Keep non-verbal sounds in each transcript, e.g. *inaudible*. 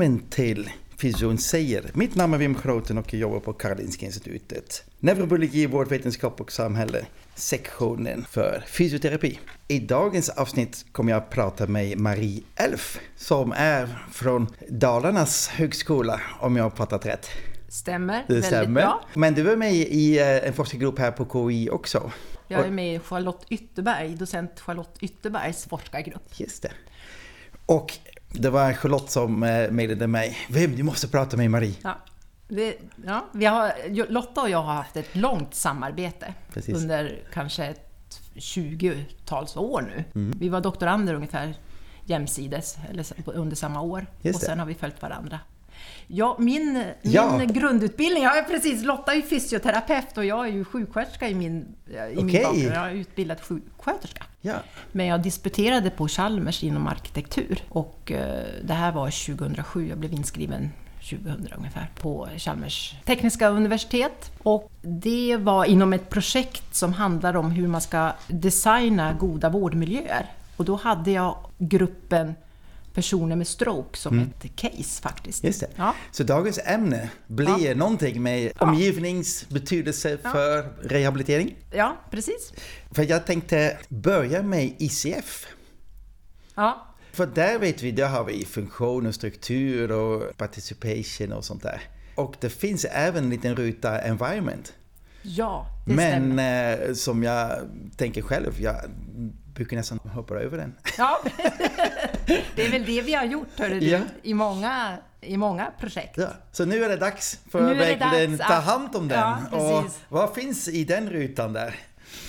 Välkommen till Fysion säger. Mitt namn är Wim Groten och jag jobbar på Karolinska Institutet. Neurobiologi, vårdvetenskap och samhälle. Sektionen för fysioterapi. I dagens avsnitt kommer jag att prata med Marie Elf som är från Dalarnas högskola om jag har pratat rätt. Stämmer, Det väldigt stämmer. bra. Men du är med i eh, en forskargrupp här på KI också. Jag är med i Charlotte Ytterberg, docent Charlotte Ytterbergs forskargrupp. Just det. Och det var Charlotte som eh, mejlade mig. Vem, du måste prata med Marie. Ja, det, ja, vi har, Lotta och jag har haft ett långt samarbete Precis. under kanske ett 20-tals år nu. Mm. Vi var doktorander ungefär jämsides, eller under samma år. Och sen har vi följt varandra. Ja, min, min Ja. grundutbildning, jag är precis, Lotta är fysioterapeut och jag är ju sjuksköterska i min, i min Okej. bakgrund. Jag är utbildad sjuksköterska. Ja, Men jag disputerade på Chalmers inom arkitektur och eh, det här var 2007, jag blev inskriven 2000 ungefär på Chalmers tekniska universitet. Och det var inom ett projekt som handlar om hur man ska designa goda vårdmiljöer. Och då hade jag gruppen personer med stroke som ett case faktiskt. Mm. just det. Ja. Så dagens ämne blir någonting med omgivnings betydelse för rehabilitering. ja, precis. För jag tänkte börja med ICF. Ja, För där vet vi, där har vi funktion och struktur och participation och sånt där. Och det finns även en liten ruta environment. ja det Men stämmer. eh, som jag tänker själv, jag brukar nästan hoppa över den. Ja, *laughs* det är väl det vi har gjort hörru Ja. i, många, i många projekt. Ja. Så nu är det dags för att verkligen ta hand om den. Ja, och vad finns i den rutan där?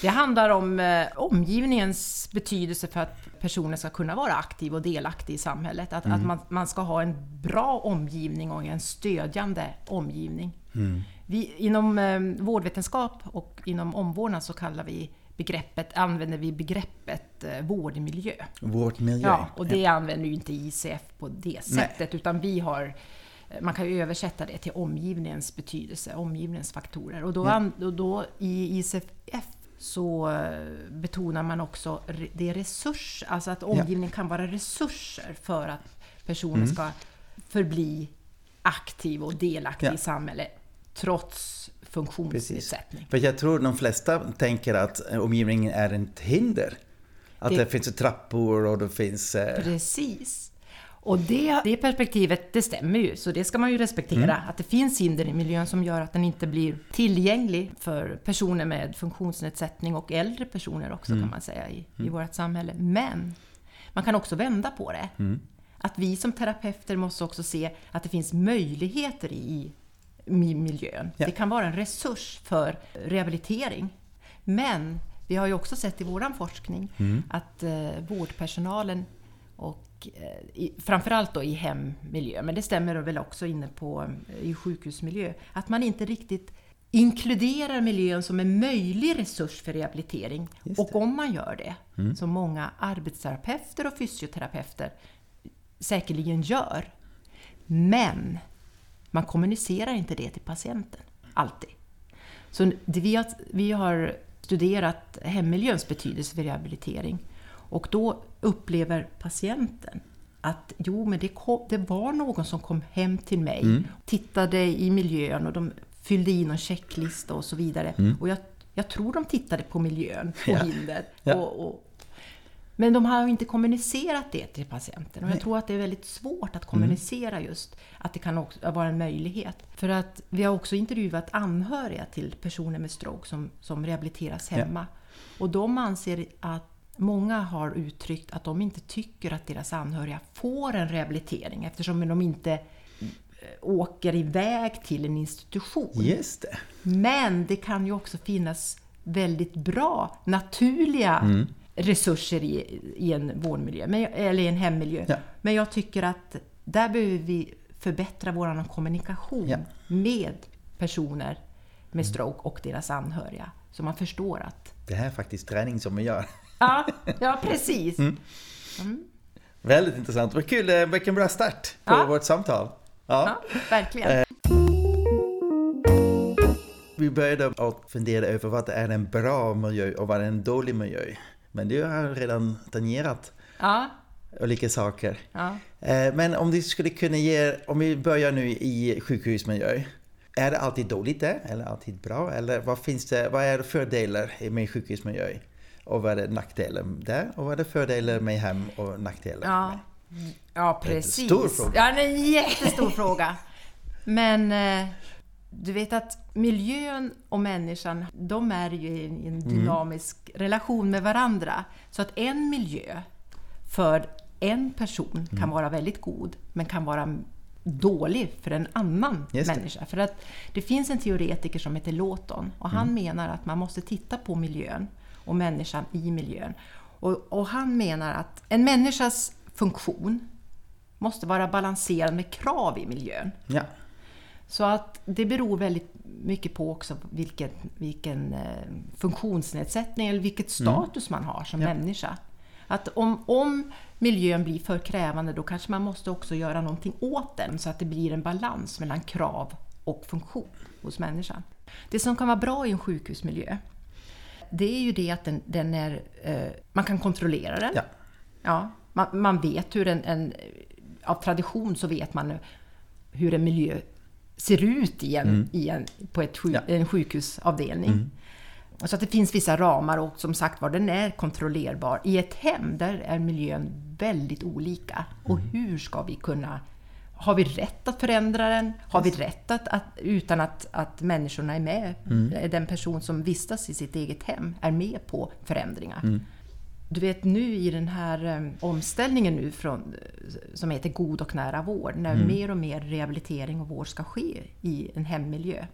Det handlar om eh, omgivningens betydelse för att personer ska kunna vara aktiv och delaktig i samhället. Att, att man, man ska ha en bra omgivning och en stödjande omgivning. Vi, inom eh, vårdvetenskap och inom omvårdnad så kallar vi begreppet, använder vi begreppet eh, vårdmiljö. Vårt miljö. Ja, och det använder ju inte ICF på det sättet, utan vi har man kan ju översätta det till omgivningens betydelse, omgivningens faktorer. Och då, an, och då i ICF så eh, betonar man också det resurs, alltså att omgivningen kan vara resurser för att personen ska förbli aktiv och delaktig Ja. i samhället trots funktionsnedsättning. För jag tror de flesta tänker att eh, omgivningen är ett hinder. Att det, Det- finns trappor och det finns... Eh, Precis. Och det, det perspektivet, det stämmer ju, så det ska man ju respektera. Mm. Att det finns hinder i miljön som gör att den inte blir tillgänglig för personer med funktionsnedsättning och äldre personer också Mm. kan man säga i, i vårt samhälle. Men man kan också vända på det. Mm. Att vi som terapeuter måste också se att det finns möjligheter i miljön. Ja. Det kan vara en resurs för rehabilitering. Men vi har ju också sett i vår forskning Mm. att eh, vårdpersonalen och eh, i, framförallt då i hemmiljö, men det stämmer väl också inne på eh, i sjukhusmiljö, att man inte riktigt inkluderar miljön som en möjlig resurs för rehabilitering. Och om man gör det, som många arbetsterapeuter och fysioterapeuter säkerligen gör, men man kommunicerar inte det till patienten, alltid. Så vi, har, vi har studerat hemmiljöns betydelse för rehabilitering och då upplever patienten att jo, men det, kom, det var någon som kom hem till mig, tittade i miljön och de fyllde i någon checklista och så vidare. Och jag, jag tror de tittade på miljön, på Ja. hinder. Ja. Och, och, men de har ju inte kommunicerat det till patienten. Och jag tror att det är väldigt svårt att kommunicera just att det kan också vara en möjlighet. För att vi har också intervjuat anhöriga till personer med stroke som, som rehabiliteras Ja. hemma. Och de anser att många har uttryckt att de inte tycker att deras anhöriga får en rehabilitering eftersom de inte eh, åker iväg till en institution. just det. Men det kan ju också finnas väldigt bra, naturliga Mm. Resurser i, i en vårdmiljö, men, eller i en hemmiljö. Ja. Men jag tycker att där behöver vi förbättra vår kommunikation Ja. Mm. med personer med stroke och deras anhöriga. Så man förstår att... Det här är faktiskt träning som vi gör. Ja, ja precis. Mm. Väldigt intressant. Vad kul, eh, vilken bra start på Ja. vårt samtal. Ja. Ja, verkligen. Eh. Vi började att fundera över vad är en bra miljö och vad är en dålig miljö. Men du har redan tangerat Ja, olika saker. Ja. Eh, Men om du skulle kunna ge, om vi börjar nu i sjukhusmiljö. Är det alltid dåligt där eller alltid bra? Eller vad finns det, vad är det fördelar med sjukhusmiljö? Och vad är det nackdelar där? Och vad är det fördelar med hem och nackdelar? Ja, med? ja Det precis. stor fråga. Ja, det är en jättestor fråga. Men eh, du vet att miljön och människan, de är ju i en en dynamisk relation med varandra. Så att en miljö för en person kan vara väldigt god, men kan vara dålig för en annan människa. För att det finns en teoretiker som heter Lawton och han menar att man måste titta på miljön och människan i miljön. Och, och han menar att en människas funktion måste vara balanserad med krav i miljön. Ja. Så att det beror väldigt mycket på också vilken, vilken eh, funktionsnedsättning eller vilket status man har som Mm. Ja. människa. Att om, om miljön blir för krävande då kanske man måste också göra någonting åt den så att det blir en balans mellan krav och funktion hos människan. Det som kan vara bra i en sjukhusmiljö det är ju det att den, den är, eh, man kan kontrollera den. Ja. Ja, man, man vet hur en, en... Av tradition så vet man hur en miljö ser ut i en, i en, på ett sjuk, Ja. en sjukhusavdelning. Så att det finns vissa ramar och som sagt var, den är kontrollerbar. I ett hem, där är miljön väldigt olika. Och hur ska vi kunna... Har vi rätt att förändra den? Har vi rätt att, att utan att, att människorna är med, den person som vistas i sitt eget hem, är med på förändringar? Du vet nu i den här eh, omställningen nu från, eh, som heter god och nära vård, när mer och mer rehabilitering och vård ska ske i en hemmiljö.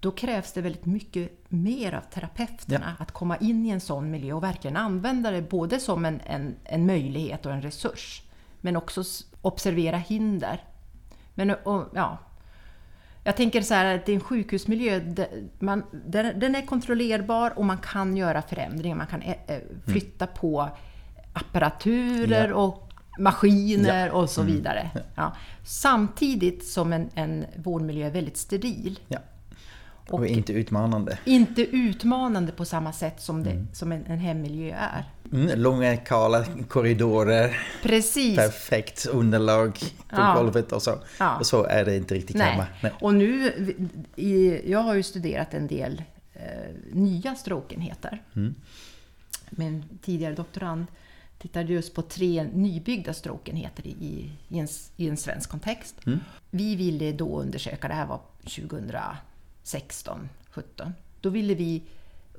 Då krävs det väldigt mycket mer av terapeuterna att komma in i en sån miljö och verkligen använda det både som en, en, en möjlighet och en resurs. Men också observera hinder. Men, och, ja, jag tänker så här att det är en sjukhusmiljö, man, den, den är kontrollerbar och man kan göra förändringar. Man kan eh, eh, flytta på apparaturer Ja. och maskiner och så vidare. Ja. Samtidigt som en, en vårdmiljö är väldigt steril. ja. Och, Och inte utmanande. inte utmanande på samma sätt som, det, som en, en hemmiljö är. Mm, långa kala korridorer, Precis! perfekt underlag på Ja. golvet och så. Ja. Och så är det inte riktigt hemma. Nej. Och nu, i, jag har ju studerat en del eh, nya strokeenheter. Min tidigare doktorand tittade just på tre nybyggda strokeenheter i, i, en, i en svensk kontext. Vi ville då undersöka, det här var 2016, 17 Då ville vi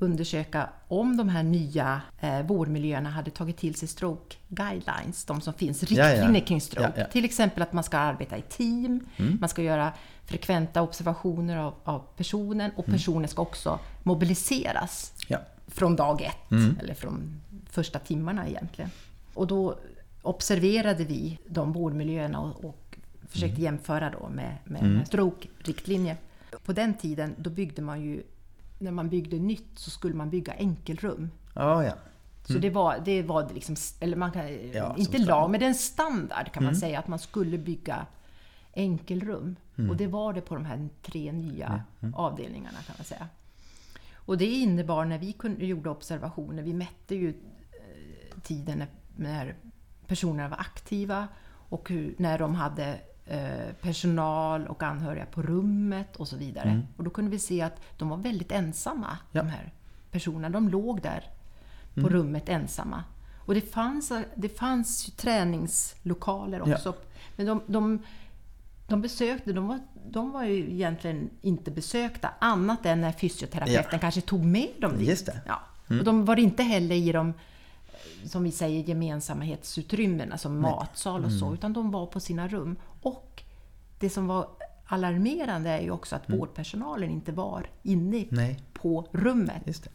undersöka om de här nya eh, vårdmiljöerna hade tagit till sig stroke guidelines, de som finns, Ja, ja. riktlinjer kring stroke. Ja. Till exempel att man ska arbeta i team, man ska göra frekventa observationer av, av personen och personen ska också mobiliseras från dag ett, eller från första timmarna egentligen. Och då observerade vi de vårdmiljöerna och, och försökte jämföra då med, med, med stroke-riktlinjer. På den tiden då byggde man ju, när man byggde nytt så skulle man bygga enkelrum. Ja, ja. Så det var, det var liksom, eller man kan, Mm. Ja, inte. Mm. lag, men det är en standard kan man säga, att man skulle bygga enkelrum. Mm. Och det var det på de här tre nya avdelningarna kan man säga. Och det innebar när vi kunde, gjorde observationer, vi mätte ju eh, tiden när, när personerna var aktiva och hur, när de hade personal och anhöriga på rummet och så vidare. Och då kunde vi se att de var väldigt ensamma, Ja. de här personerna. De låg där på rummet ensamma. Och det fanns, det fanns träningslokaler Ja. också. Men de, de, de besökte, de var, de var ju egentligen inte besökta annat än när fysioterapeuten kanske tog med dem dit. Just det. Ja. Och de var inte heller i de, eh, som vi säger, gemensamhetsutrymmena som matsal och så, utan de var på sina rum. Och det som var alarmerande är ju också att vårdpersonalen inte var inne Nej. på rummet.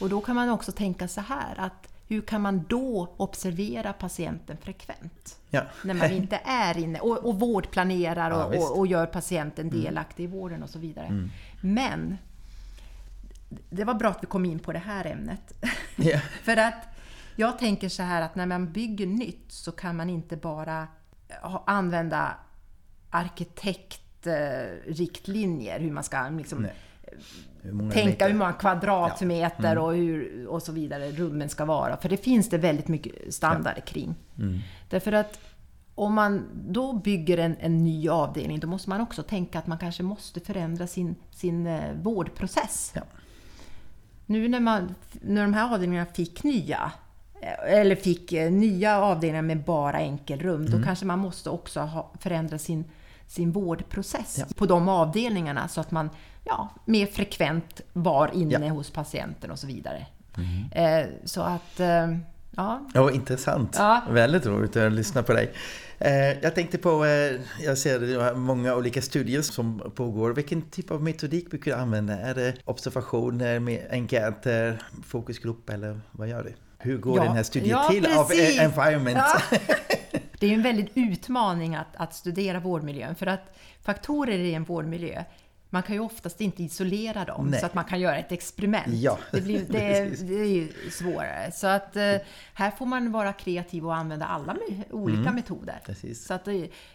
Och då kan man också tänka så här att hur kan man då observera patienten frekvent? Ja. När man inte är inne och, och vårdplanerar Ja, och, visst. och, och gör patienten delaktig i vården och så vidare. Men det var bra att vi kom in på det här ämnet. Ja. *laughs* För att jag tänker så här att när man bygger nytt så kan man inte bara ha- använda arkitektriktlinjer, hur man ska liksom, Nej. Hur tänka meter? hur många kvadratmeter Ja. och, hur, och så vidare rummen ska vara. För det finns det väldigt mycket standarder kring. Mm. Därför att om man då bygger en, en ny avdelning, då måste man också tänka att man kanske måste förändra sin, sin eh, vårdprocess. Ja. Nu när, man, när de här avdelningarna fick nya, eh, eller fick eh, nya avdelningar med bara enkelrum, Mm. då kanske man måste också ha, förändra sin, sin vårdprocess Ja. på de avdelningarna så att man ja, mer frekvent var inne Ja. Mm. hos patienten och så vidare. Eh, så att, eh, ja, Ja, intressant. Ja. Väldigt roligt att lyssna på dig. Eh, Jag tänkte på, eh, jag ser många olika studier som pågår. Vilken typ av metodik brukar du använda? Är det observationer, med enkäter, fokusgrupp eller vad gör du? Hur går Ja, den här studien ja, till av precis. eh, environment? Ja. *laughs* Det är ju en väldig utmaning att, att studera vårdmiljön för att faktorer i en vårdmiljö man kan ju oftast inte isolera dem Nej. så att man kan göra ett experiment. Ja, det, blir, det, *laughs* det är ju svårare. Så att eh, här får man vara kreativ och använda alla olika Mm. metoder. Precis. Så att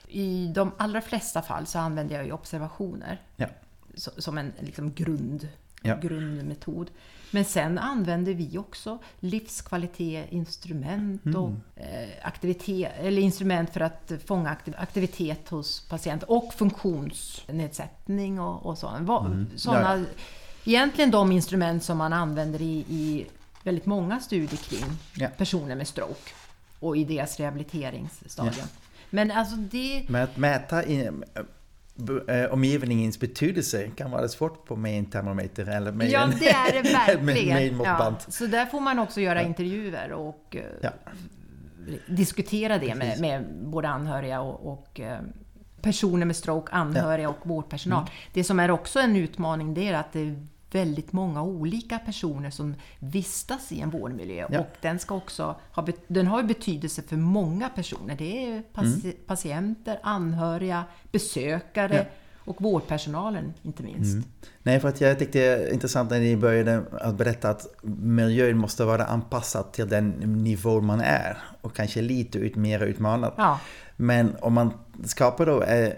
i, de allra flesta fall så använder jag ju observationer Ja. som en liksom grund, Ja. grundmetod. Men sen använder vi också livskvalitetsinstrument och Mm. eh, aktivitet, eller instrument för att fånga aktiv, aktivitet hos patienter och funktionsnedsättning och, och så. Va, Mm. såna, Ja. Egentligen de instrument som man använder i, i väldigt många studier kring Ja. personer med stroke och i deras rehabiliteringsstadium. Men alltså det... Att mäta i, b- eh, omgivningens betydelse kan vara svårt på med en termometer eller med Ja, en, det är det *laughs* verkligen. med, med en ja, så där får man också göra intervjuer och eh, Ja. diskutera det med, med både anhöriga och, och eh, personer med stroke, anhöriga och vårdpersonal. Mm. Det som är också en utmaning det är att det är väldigt många olika personer som vistas i en vårdmiljö Ja. och den ska också ha, den har betydelse för många personer. Det är paci- patienter, anhöriga, besökare Mm. Ja. och vårdpersonalen inte minst. Mm. Nej, för att jag tyckte det är intressant när ni började att berätta att miljön måste vara anpassad till den nivå man är och kanske lite ut, mer utmanad. Ja. Men om man skapar då eh,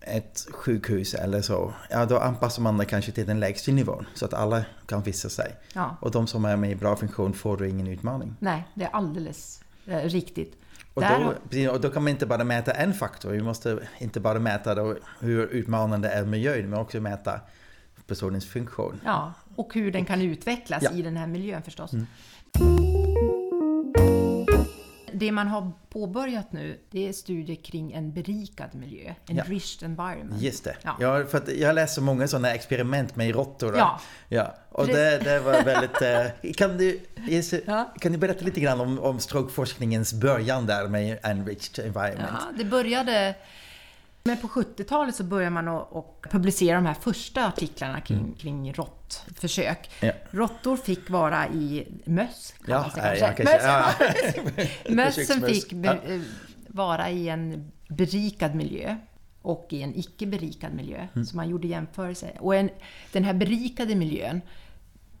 ett sjukhus eller så, ja då anpassar man det kanske till den lägsta nivån så att alla kan visa sig. Ja. Och de som är med i bra funktion får då ingen utmaning. Nej, det är alldeles eh, riktigt. Och då, och då kan man inte bara mäta en faktor, vi måste inte bara mäta då hur utmanande är miljön, men också mäta personens funktion. Ja, och hur den kan utvecklas Ja. i den här miljön förstås. Mm. Det man har påbörjat nu, det är studier kring en berikad miljö, en Ja. enriched environment. Just det. Ja. Ja. för jag läser många sådana experiment med råttor. Ja. ja. Och det, det var väldigt... eh, Kan du, kan du berätta lite grann om, om strokeforskningens början där med enriched environment? Ja, det började... Men på 70-talet så började man att publicera de här första artiklarna kring, kring råttförsök. Ja. Råttor fick vara i möss, Ja, man säga ja, kanske. *laughs* Ja. Mössen Försöksmöss. fick be, eh, vara i en berikad miljö och i en icke berikad miljö. Mm. Så man gjorde jämförelser. Och en, den här berikade miljön,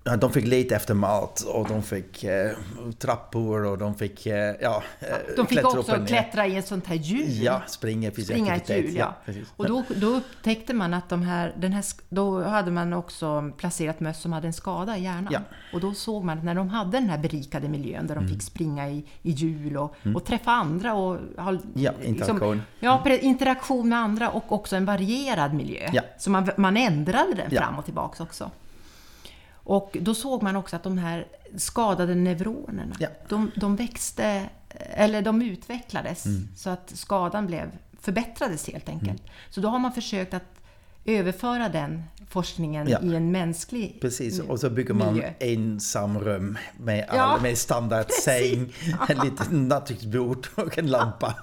de fick leta efter mat och de fick eh, trappor och de fick... Eh, ja, eh, de fick klättra också klättra i ett sånt här hjul. Ja, springa springa ett hjul, ja. precis. Och då, då upptäckte man att de här, den här, då hade man också placerat möss som hade en skada i hjärnan. Ja. Mm. Och då såg man att när de hade den här berikade miljön där de fick springa i, i hjul och, och träffa andra och ha Ja, interaktion. ja, pre- interaktion med andra och också en varierad miljö. Ja. Så man, man ändrade den Ja. fram och tillbaka också. Och då såg man också att de här skadade neuronerna, Ja. de, de växte, eller de utvecklades Mm. så att skadan blev, förbättrades helt enkelt. Mm. Så då har man försökt att överföra den forskningen Ja. i en mänsklig Precis, och så bygger man miljö. ensamrum med, all, Ja, med standardsäng, *laughs* en liten *laughs* nattduksbord och en lampa.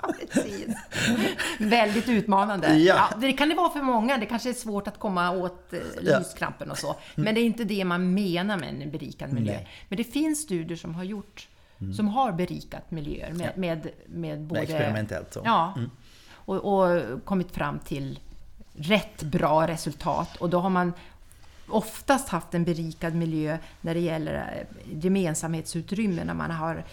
Väldigt utmanande. Ja. det kan det vara för många. Det kanske är svårt att komma åt eh, Ja. lyskrampen och så. Men det är inte det man menar med en berikad miljö. Nej. Men det finns studier som har gjort som har berikat miljöer med, med, med både... experimentellt så. Ja. Och, och kommit fram till rätt bra resultat. Och då har man oftast haft en berikad miljö när det gäller eh, gemensamhetsutrymme, när man har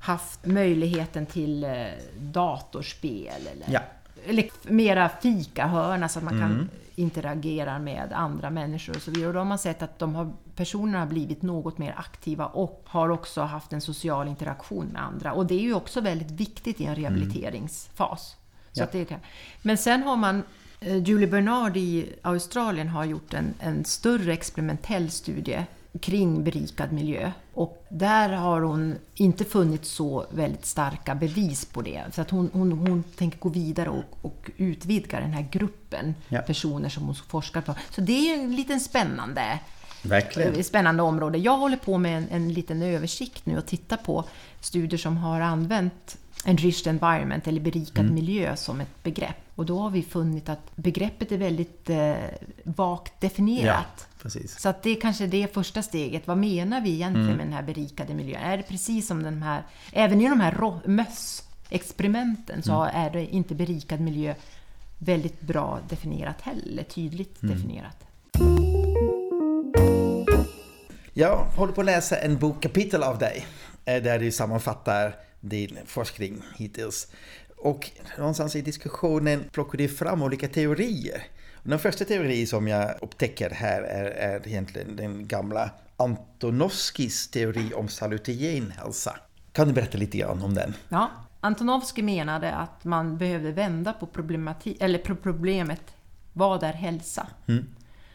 haft möjligheten till eh, datorspel eller Ja. eller mera fikahörna så att man kan interagera med andra människor och så vidare. Och då har man sett att de har, personerna har blivit något mer aktiva och har också haft en social interaktion med andra. Och det är ju också väldigt viktigt i en rehabiliteringsfas. Så Ja. att det kan. Men sen har man Julie Bernard i Australien har gjort en, en större experimentell studie kring berikad miljö. Och där har hon inte funnit så väldigt starka bevis på det. Så att hon, hon, hon tänker gå vidare och, och utvidga den här gruppen Ja. personer som hon forskar på. Så det är en liten spännande Verkligen. ett spännande område. Jag håller på med en, en liten översikt nu och tittar på studier som har använt enriched environment eller berikad Mm. miljö som ett begrepp. Och då har vi funnit att begreppet är väldigt eh, vagt definierat. precis. Så att det är kanske det första steget. Vad menar vi egentligen Mm. med den här berikade miljön? Är det precis som den här, även i de här mössexperimenten så Mm. är det inte berikad miljö väldigt bra definierat heller, tydligt Mm. definierat. Jag håller på att läsa en bokkapitel av dig eh, där du sammanfattar din forskning hittills. Och någonstans i diskussionen plockar du fram olika teorier. Den första teori som jag upptäcker här är, är egentligen den gamla Antonovskis teori om salutogen hälsa. Kan du berätta lite grann om den? Ja, Antonovsky menade att man behövde vända på eller problemet vad är hälsa? Mm.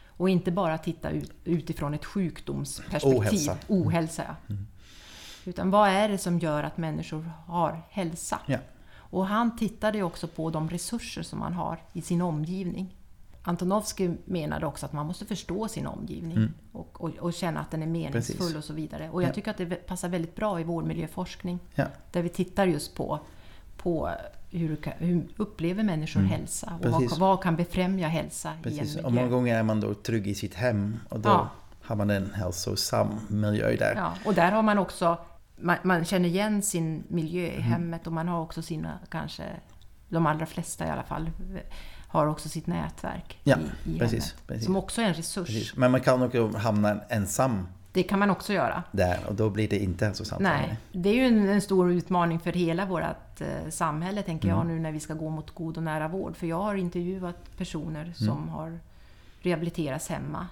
Och inte bara titta ut, utifrån ett sjukdomsperspektiv. Ohälsa. Ohälsa, ja. Utan vad är det som gör att människor har hälsa? Ja. Och han tittade också på de resurser som man har i sin omgivning. Antonovsky menade också att man måste förstå sin omgivning och, och, och känna att den är meningsfull Precis. och så vidare. Och jag Ja. tycker att det passar väldigt bra i vår miljöforskning. Ja, Där vi tittar just på, på hur, hur upplever människor hälsa och Mm. Vad, vad kan befrämja hälsa i precis. en Och många miljö. gånger är man då trygg i sitt hem och då Ja. har man en hälsosam miljö där. Ja, och där har man också, man, man känner igen sin miljö i hemmet och man har också sina, kanske, de allra flesta i alla fall, har också sitt nätverk Ja, i, i precis, hemmet. precis. Som också är en resurs. Precis. Men man kan också hamna ensam Det kan man också göra. där och då blir det inte hälsosamt. Nej, det är ju en, en stor utmaning för hela vårt eh, samhälle, tänker Mm. jag, nu när vi ska gå mot god och nära vård. För jag har intervjuat personer som Mm. har rehabiliterats hemma.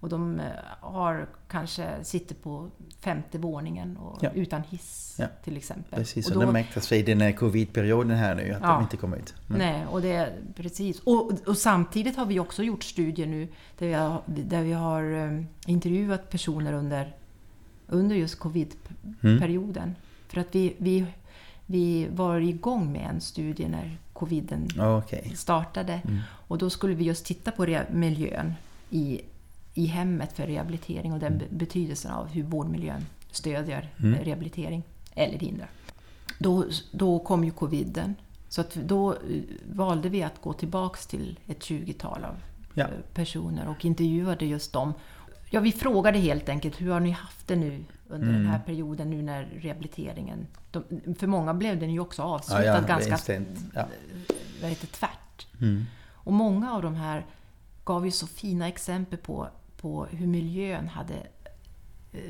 Och de eh, har kanske sitter på femte våningen och Ja. utan hiss Ja. till exempel. Precis, och och det märktes i den här covid-perioden här nu, att Ja. de inte kom ut. Mm. Nej, och det, precis. Och, och samtidigt har vi också gjort studier nu där vi har, där vi har eh, intervjuat personer under, under just covid-perioden. För att vi, vi, vi var igång med en studie när coviden Okej. startade. Och då skulle vi just titta på miljön i, i hemmet för rehabilitering och den be- betydelsen av hur vårdmiljön stödjer Mm. eh, rehabilitering eller hindrar. Då, då kom ju coviden. Så att då eh, valde vi att gå tillbaks till ett 20-tal av Ja. eh, personer och intervjuade just dem. Ja, vi frågade helt enkelt hur har ni haft det nu under Mm. den här perioden nu när rehabiliteringen... De, för många blev den ju också avslutad Ja, ja, ganska instant. Ja. vad heter, tvärt. Mm. Och många av de här gav ju så fina exempel på, på hur miljön hade eh,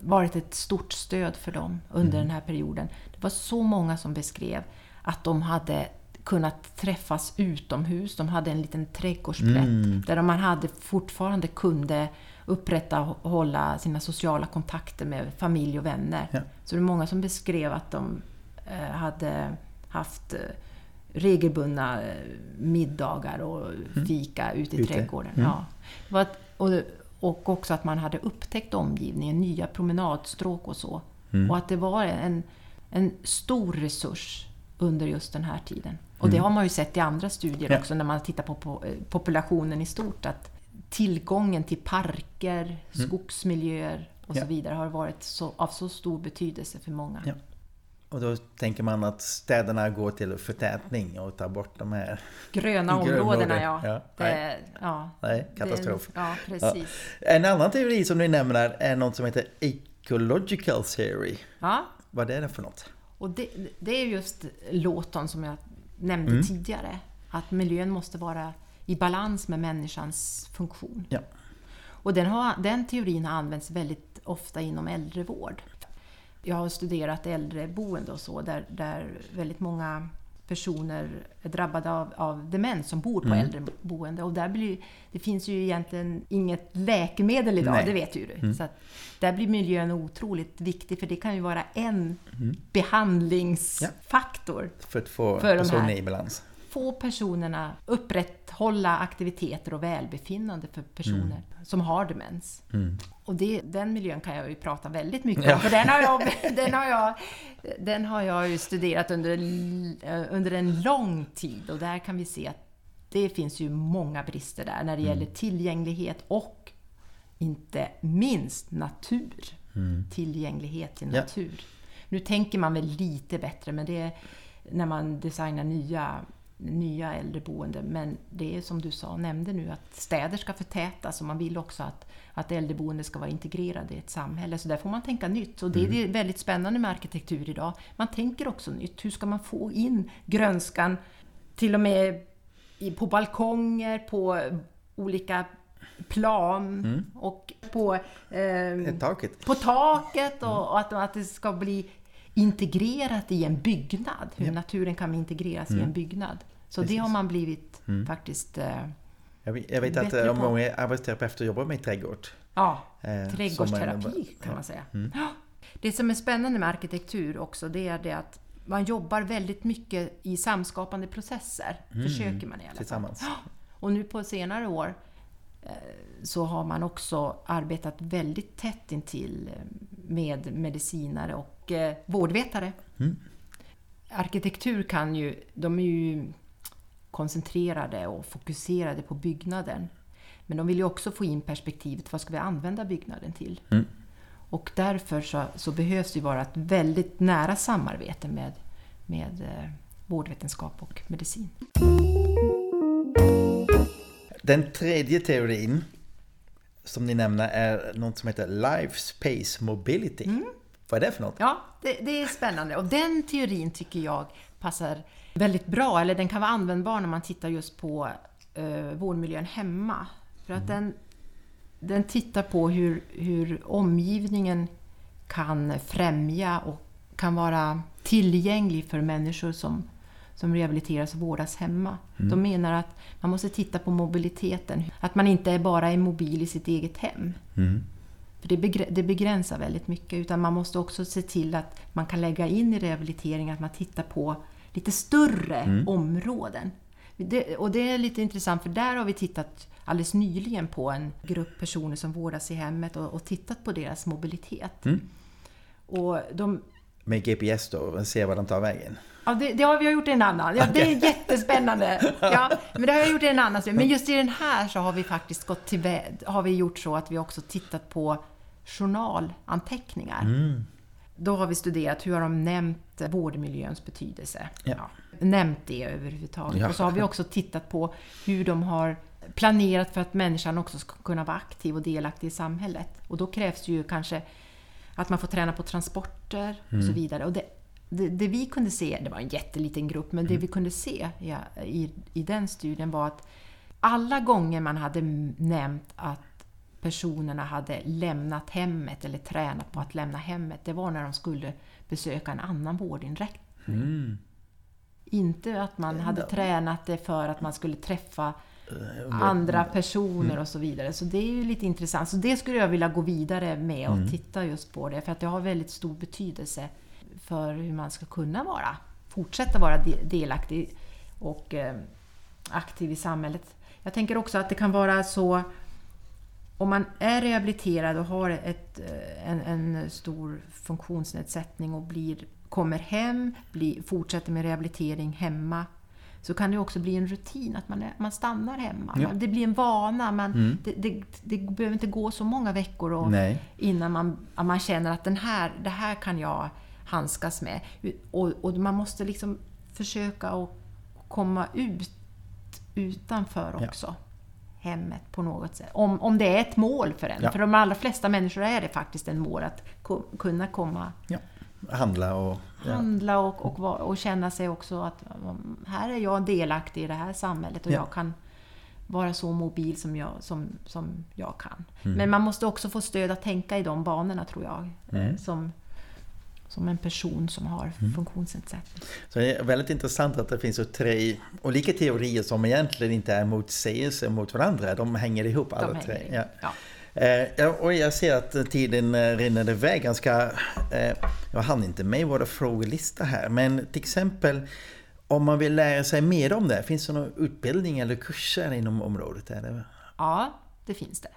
varit ett stort stöd för dem under den här perioden. Det var så många som beskrev att de hade kunnat träffas utomhus. De hade en liten trädgårdsplätt Mm. där man hade fortfarande kunde upprätthålla sina sociala kontakter med familj och vänner. Ja. Så det är många som beskrev att de eh, hade haft eh, regelbundna eh, middagar och fika ute i Ute. trädgården. Mm. Ja. Och, och också att man hade upptäckt omgivningen, nya promenadstråk och så. Mm. Och att det var en, en stor resurs under just den här tiden. Och det har man ju sett i andra studier Mm. Ja. också när man tittar på, eh, populationen i stort. Att tillgången till parker, skogsmiljöer och Ja. så vidare har varit så, av så stor betydelse för många. Ja. Och då tänker man att städerna går till förtätning och tar bort de här... Gröna områdena, ja. ja. Det, ja. Nej, katastrof. Det, ja, precis. En annan teori som du nämner är något som heter ecological theory. Ja. Vad är det för något? Och det, det är just Lawton som jag nämnde Mm. tidigare. Att miljön måste vara i balans med människans funktion. Ja. Och den, har, den teorin har använts väldigt ofta inom äldrevård. Jag har studerat äldreboende och så, där, där väldigt många personer är drabbade av, av demens som bor på Mm. äldreboende. Och där blir, det finns ju egentligen inget läkemedel idag, Nej. det vet ju du. Mm. Så att där blir miljön otroligt viktig, för det kan ju vara en Mm. behandlingsfaktor. För att få För i balans. Få personerna upprätthålla aktiviteter och välbefinnande för personer som har demens. Mm. Och det, den miljön kan jag ju prata väldigt mycket Ja. om, för den har jag, *laughs* den har jag, den har jag ju studerat under, eh, under en lång tid och där kan vi se att det finns ju många brister där när det gäller tillgänglighet och inte minst natur. Tillgänglighet till Ja. natur. Nu tänker man väl lite bättre, men det är när man designar nya, nya äldreboenden. Men det är som du sa, nämnde nu, att städer ska förtätas och man vill också att, att äldreboende ska vara integrerade i ett samhälle. Så där får man tänka nytt. Och det är det väldigt spännande med arkitektur idag. Man tänker också nytt. Hur ska man få in grönskan till och med på balkonger, på olika plan och på ehm, Taket. på taket och, och att, att det ska bli integrerat i en byggnad. Hur naturen kan integreras i en byggnad. Så det har man blivit faktiskt... Eh, Jag vet, jag vet att eh, många arbetsterapeuter jobbar med trädgård. ja, Eh, trädgårdsterapi en- kan man säga. Mm. Det som är spännande med arkitektur också, det är det att man jobbar väldigt mycket i samskapande processer. Försöker man i alla fall. Tillsammans. Och nu på senare år så har man också arbetat väldigt tätt intill eh, med medicinare och eh, vårdvetare. Arkitektur kan ju, de är ju koncentrerade och fokuserade på byggnaden. Men de vill ju också få in perspektivet, vad ska vi använda byggnaden till? Mm. Och därför så, så behövs det vara ett väldigt nära samarbete med, med eh, vårdvetenskap och medicin. Den tredje teorin som ni nämner är något som heter Life Space Mobility. Mm. Vad är det för något? Ja, det, det är spännande och den teorin tycker jag passar väldigt bra, eller den kan vara användbar när man tittar just på eh, vårdmiljön hemma. För att den, den tittar på hur, hur omgivningen kan främja och kan vara tillgänglig för människor som, som rehabiliteras och vårdas hemma. De menar att man måste titta på mobiliteten, att man inte bara är mobil i sitt eget hem. Mm. För det, begr- det begränsar väldigt mycket, utan man måste också se till att man kan lägga in i rehabiliteringen att man tittar på lite större områden. Det, och det är lite intressant, för där har vi tittat alldeles nyligen på en grupp personer som vårdas i hemmet och, och tittat på deras mobilitet. Och de, Med GPS då och se var de tar vägen. Ja, det, det har vi gjort i en annan. Ja, det är jättespännande. *laughs* Ja, men det har jag gjort i en annan. Men just i den här så har vi faktiskt gått till vä- har vi gjort så att vi också tittat på journalanteckningar. Mm. Då har vi studerat hur har de nämnt vårdmiljöns betydelse. Ja. Nämnt det överhuvudtaget. Ja. Och så har vi också tittat på hur de har planerat för att människan också ska kunna vara aktiv och delaktig i samhället. Och då krävs ju kanske att man får träna på transporter och Mm. så vidare. Och det, det, det vi kunde se, det var en jätteliten grupp, men Mm. det vi kunde se ja, i, i den studien var att alla gånger man hade nämnt att personerna hade lämnat hemmet eller tränat på att lämna hemmet, det var när de skulle besöka en annan vårdinrättning. Mm. Inte att man hade tränat det för att man skulle träffa Eh, andra personer och så vidare. Så det är ju lite intressant. Så det skulle jag vilja gå vidare med och titta just på det. För att det har väldigt stor betydelse för hur man ska kunna vara, fortsätta vara de- delaktig och eh, aktiv i samhället. Jag tänker också att det kan vara så om man är rehabiliterad och har ett, eh, en, en stor funktionsnedsättning och blir, kommer hem, blir, fortsätter med rehabilitering hemma, så kan det också bli en rutin att man, är, man stannar hemma. Ja. Det blir en vana. Man, Mm. det, det, det behöver inte gå så många veckor och, innan man, man känner att den här, det här kan jag handskas med. Och, och man måste liksom försöka att komma ut utanför Ja. också. Hemmet på något sätt. Om, om det är ett mål för en. Ja. För de allra flesta människor är det faktiskt en mål att ko, kunna komma, Ja. Handla och... Ja. handla och, och, och känna sig också att här är jag delaktig i det här samhället och Ja. jag kan vara så mobil som jag, som, som jag kan. Mm. Men man måste också få stöd att tänka i de banorna tror jag. Mm. Som, som en person som har Mm. funktionsnedsättning. Så det är väldigt intressant att det finns tre olika teorier som egentligen inte är motsägelser mot varandra. De hänger ihop alla De tre. hänger Ja. ja. Eh, och jag ser att tiden eh, rinner iväg ganska... Eh, jag hann inte med våra frågelista här, men till exempel om man vill lära sig mer om det, finns det någon utbildning eller kurser inom området? Eller? Ja, det finns det.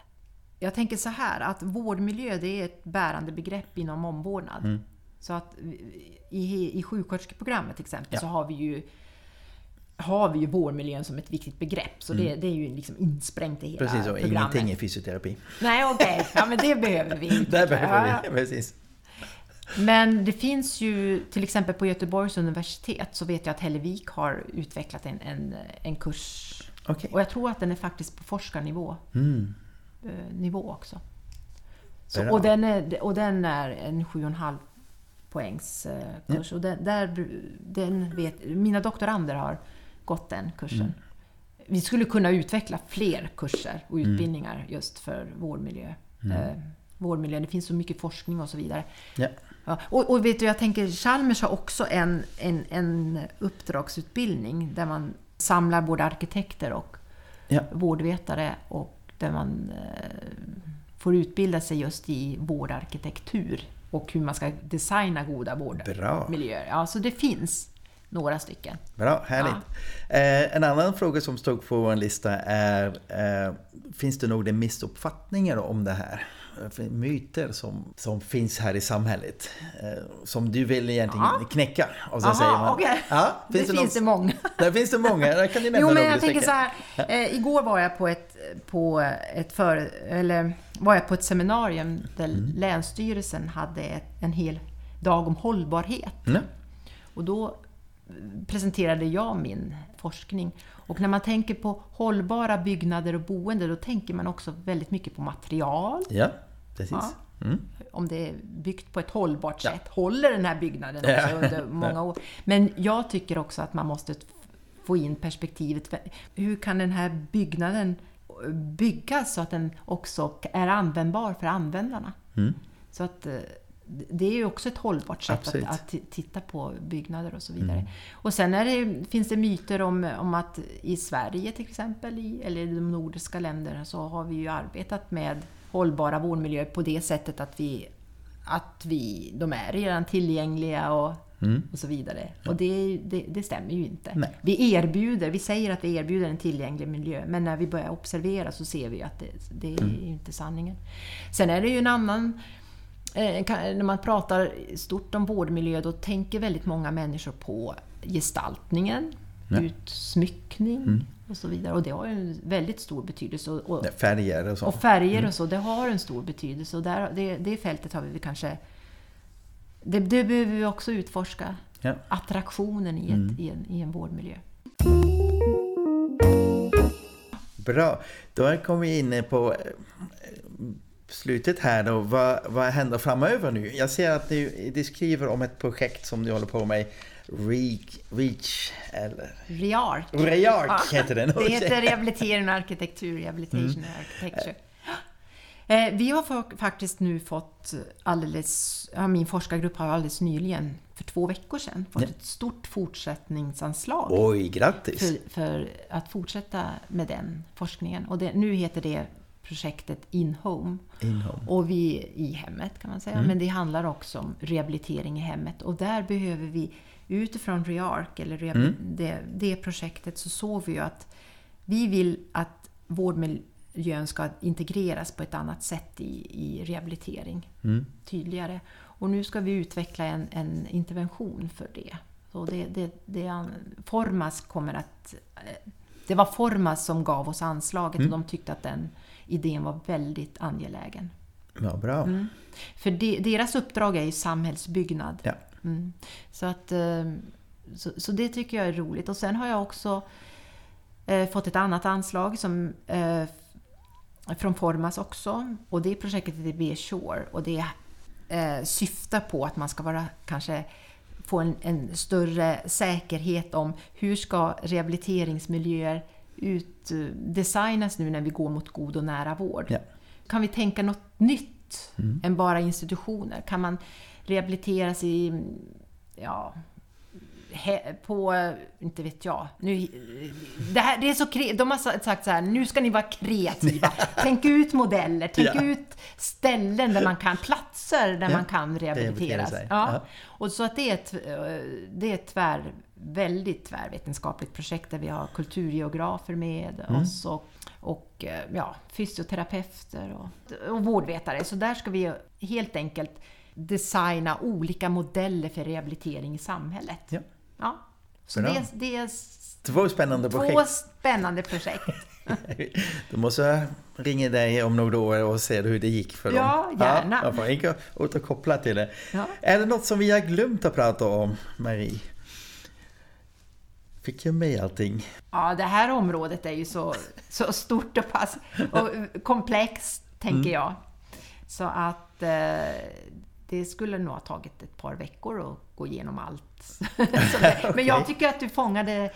Jag tänker så här att vårdmiljö det är ett bärande begrepp inom omvårdnad. Mm. Så att i, i sjuksköterskeprogrammet till exempel Ja. så har vi ju har vi ju vårdmiljön som ett viktigt begrepp. Så det, det är ju liksom insprängt i hela Mm. Precis, och programmet. ingenting i fysioterapi. Nej, okej. Ja, men det behöver vi inte. Där behöver vi, *laughs* precis. Men det finns ju, till exempel på Göteborgs universitet, så vet jag att Hellevik har utvecklat en, en, en kurs. Okej. Och jag tror att den är faktiskt på forskarnivå Mm. eh, nivå också. Så, och, den är, och den är en 7,5 poängs eh, kurs. Och den, där, den vet, mina doktorander har gått den kursen. Mm. Vi skulle kunna utveckla fler kurser och utbildningar just för vårdmiljö. Eh, vårdmiljö. Det finns så mycket forskning och så vidare. Ja. Ja, och, och vet du, jag tänker Chalmers har också en, en, en uppdragsutbildning där man samlar både arkitekter och Ja. vårdvetare och där man eh, får utbilda sig just i vårdarkitektur och hur man ska designa goda vårdmiljöer. Ja, så det finns några stycken. Bra, härligt. Eh, en annan fråga som stod på vår lista är, eh, finns det några missuppfattningar om det här? Eh, Myter som, som finns här i samhället, eh, som du vill egentligen Ja. knäcka? Och så Aha, säger man, okej. ja, *laughs* det finns finns det många. Där finns det många, där kan du *laughs* nämna Jo, men jag tänker så här. Eh, igår var jag på ett, på ett för, eller var jag på ett seminarium där Mm. Länsstyrelsen hade ett, en hel dag om hållbarhet. Ja. Och då presenterade jag min forskning. Och när man tänker på hållbara byggnader och boende, då tänker man också väldigt mycket på material. ja, precis. Ja. Mm. Om det är byggt på ett hållbart Ja. sätt. Håller den här byggnaden också Ja. under *laughs* många år? Men jag tycker också att man måste få in perspektivet. Hur kan den här byggnaden byggas så att den också är användbar för användarna? Mm. Så att eh, det är ju också ett hållbart sätt att, att ti- titta på byggnader och så vidare. Och sen är det, finns det myter om, om att i Sverige till exempel, i, eller i de nordiska länderna, så har vi ju arbetat med hållbara vårdmiljöer på det sättet att vi, att vi, de är redan tillgängliga och, Mm. och så vidare. Och det, det, det stämmer ju inte. Nej. Vi erbjuder, vi säger att vi erbjuder en tillgänglig miljö, men när vi börjar observera så ser vi att det, det är Mm. ju inte sanningen. Sen är det ju en annan Eh, När man pratar stort om vårdmiljö då tänker väldigt många människor på gestaltningen, Ja. utsmyckning och så vidare. Och det har ju en väldigt stor betydelse. Och, och, är Färger och så. och färger och så, det har en stor betydelse. Och där, det, det fältet har vi kanske... Det, det behöver vi också utforska. Ja. Attraktionen i, ett, i, en, i en vårdmiljö. Bra, då kommer vi in på eh, slutet här då. Vad, vad händer framöver nu? Jag ser att du, du skriver om ett projekt som du håller på med. Reach, Reach eller REARC. Rearc heter den. Det heter rehabilitering och arkitektur, rehabilitation Mm. architecture. Eh, Vi har fa- faktiskt nu fått alldeles, min forskargrupp har alldeles nyligen, för två veckor sedan, fått ett stort fortsättningsanslag Oj, grattis! för, för att fortsätta med den forskningen. Och det, nu heter det projektet In-Home. Inhome. Och vi i hemmet kan man säga. Men det handlar också om rehabilitering i hemmet. Och där behöver vi utifrån REARC, eller rehabil- det, det projektet, så såg vi ju att vi vill att vårdmiljön ska integreras på ett annat sätt i, i rehabilitering. Mm. Tydligare. Och nu ska vi utveckla en, en intervention för det. Så det, det, det, Formas kommer att... eh, Det var Formas som gav oss anslaget och de tyckte att den idén var väldigt angelägen. Ja, bra. Mm. För de, deras uppdrag är ju samhällsbyggnad. Ja. Mm. Så, att, eh, så, så det tycker jag är roligt. Och sen har jag också eh, fått ett annat anslag som, eh, från Formas också. Och det projektet heter Be Sure. Och det eh, syftar på att man ska vara kanske få en, en större säkerhet om hur ska rehabiliteringsmiljöer ut, eh, nu när vi går mot god och nära vård. Ja. Kan vi tänka något nytt än bara institutioner? Kan man rehabiliteras i, ja, he, på, inte vet jag, nu, det, här, det är så de har sagt så här, nu ska ni vara kreativa. *laughs* Tänk ut modeller, tänk ja. ut ställen där man kan, platser där ja. man kan rehabiliteras. Ja. ja. Och så att det är ett, det är ett tvär, väldigt tvärvetenskapligt projekt där vi har kulturgeografer med mm. oss och, och ja, fysioterapeuter och, och vårdvetare. Så där ska vi helt enkelt designa olika modeller för rehabilitering i samhället. Ja. Så det, det, är två spännande projekt. Två spännande projekt. *laughs* Då måste jag ringa dig om några år och se hur det gick för dem. Ja, gärna. Ja, jag får återkoppla till det. Ja. Är det något som vi har glömt att prata om, Marie? Fick jag med allting? Ja, det här området är ju så, så stort och, pass, och komplext, tänker mm. jag. Så att eh, det skulle nog ha tagit ett par veckor att gå igenom allt. Okay. *laughs* *laughs* Men jag tycker att du fångade,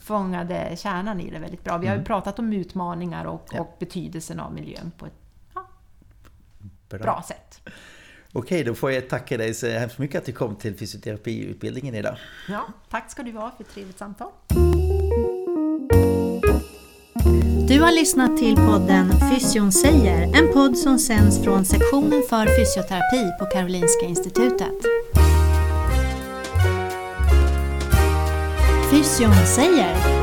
fångade kärnan i det väldigt bra. Vi har ju mm. pratat om utmaningar och, ja. och, betydelsen av miljön på ett ja, bra. bra sätt. Okej, då får jag tacka dig så hemskt mycket att du kom till fysioterapiutbildningen idag. Ja, tack ska du ha för ett trevligt samtal. Du har lyssnat till podden Fysion säger, en podd som sänds från sektionen för fysioterapi på Karolinska Institutet. Fysion säger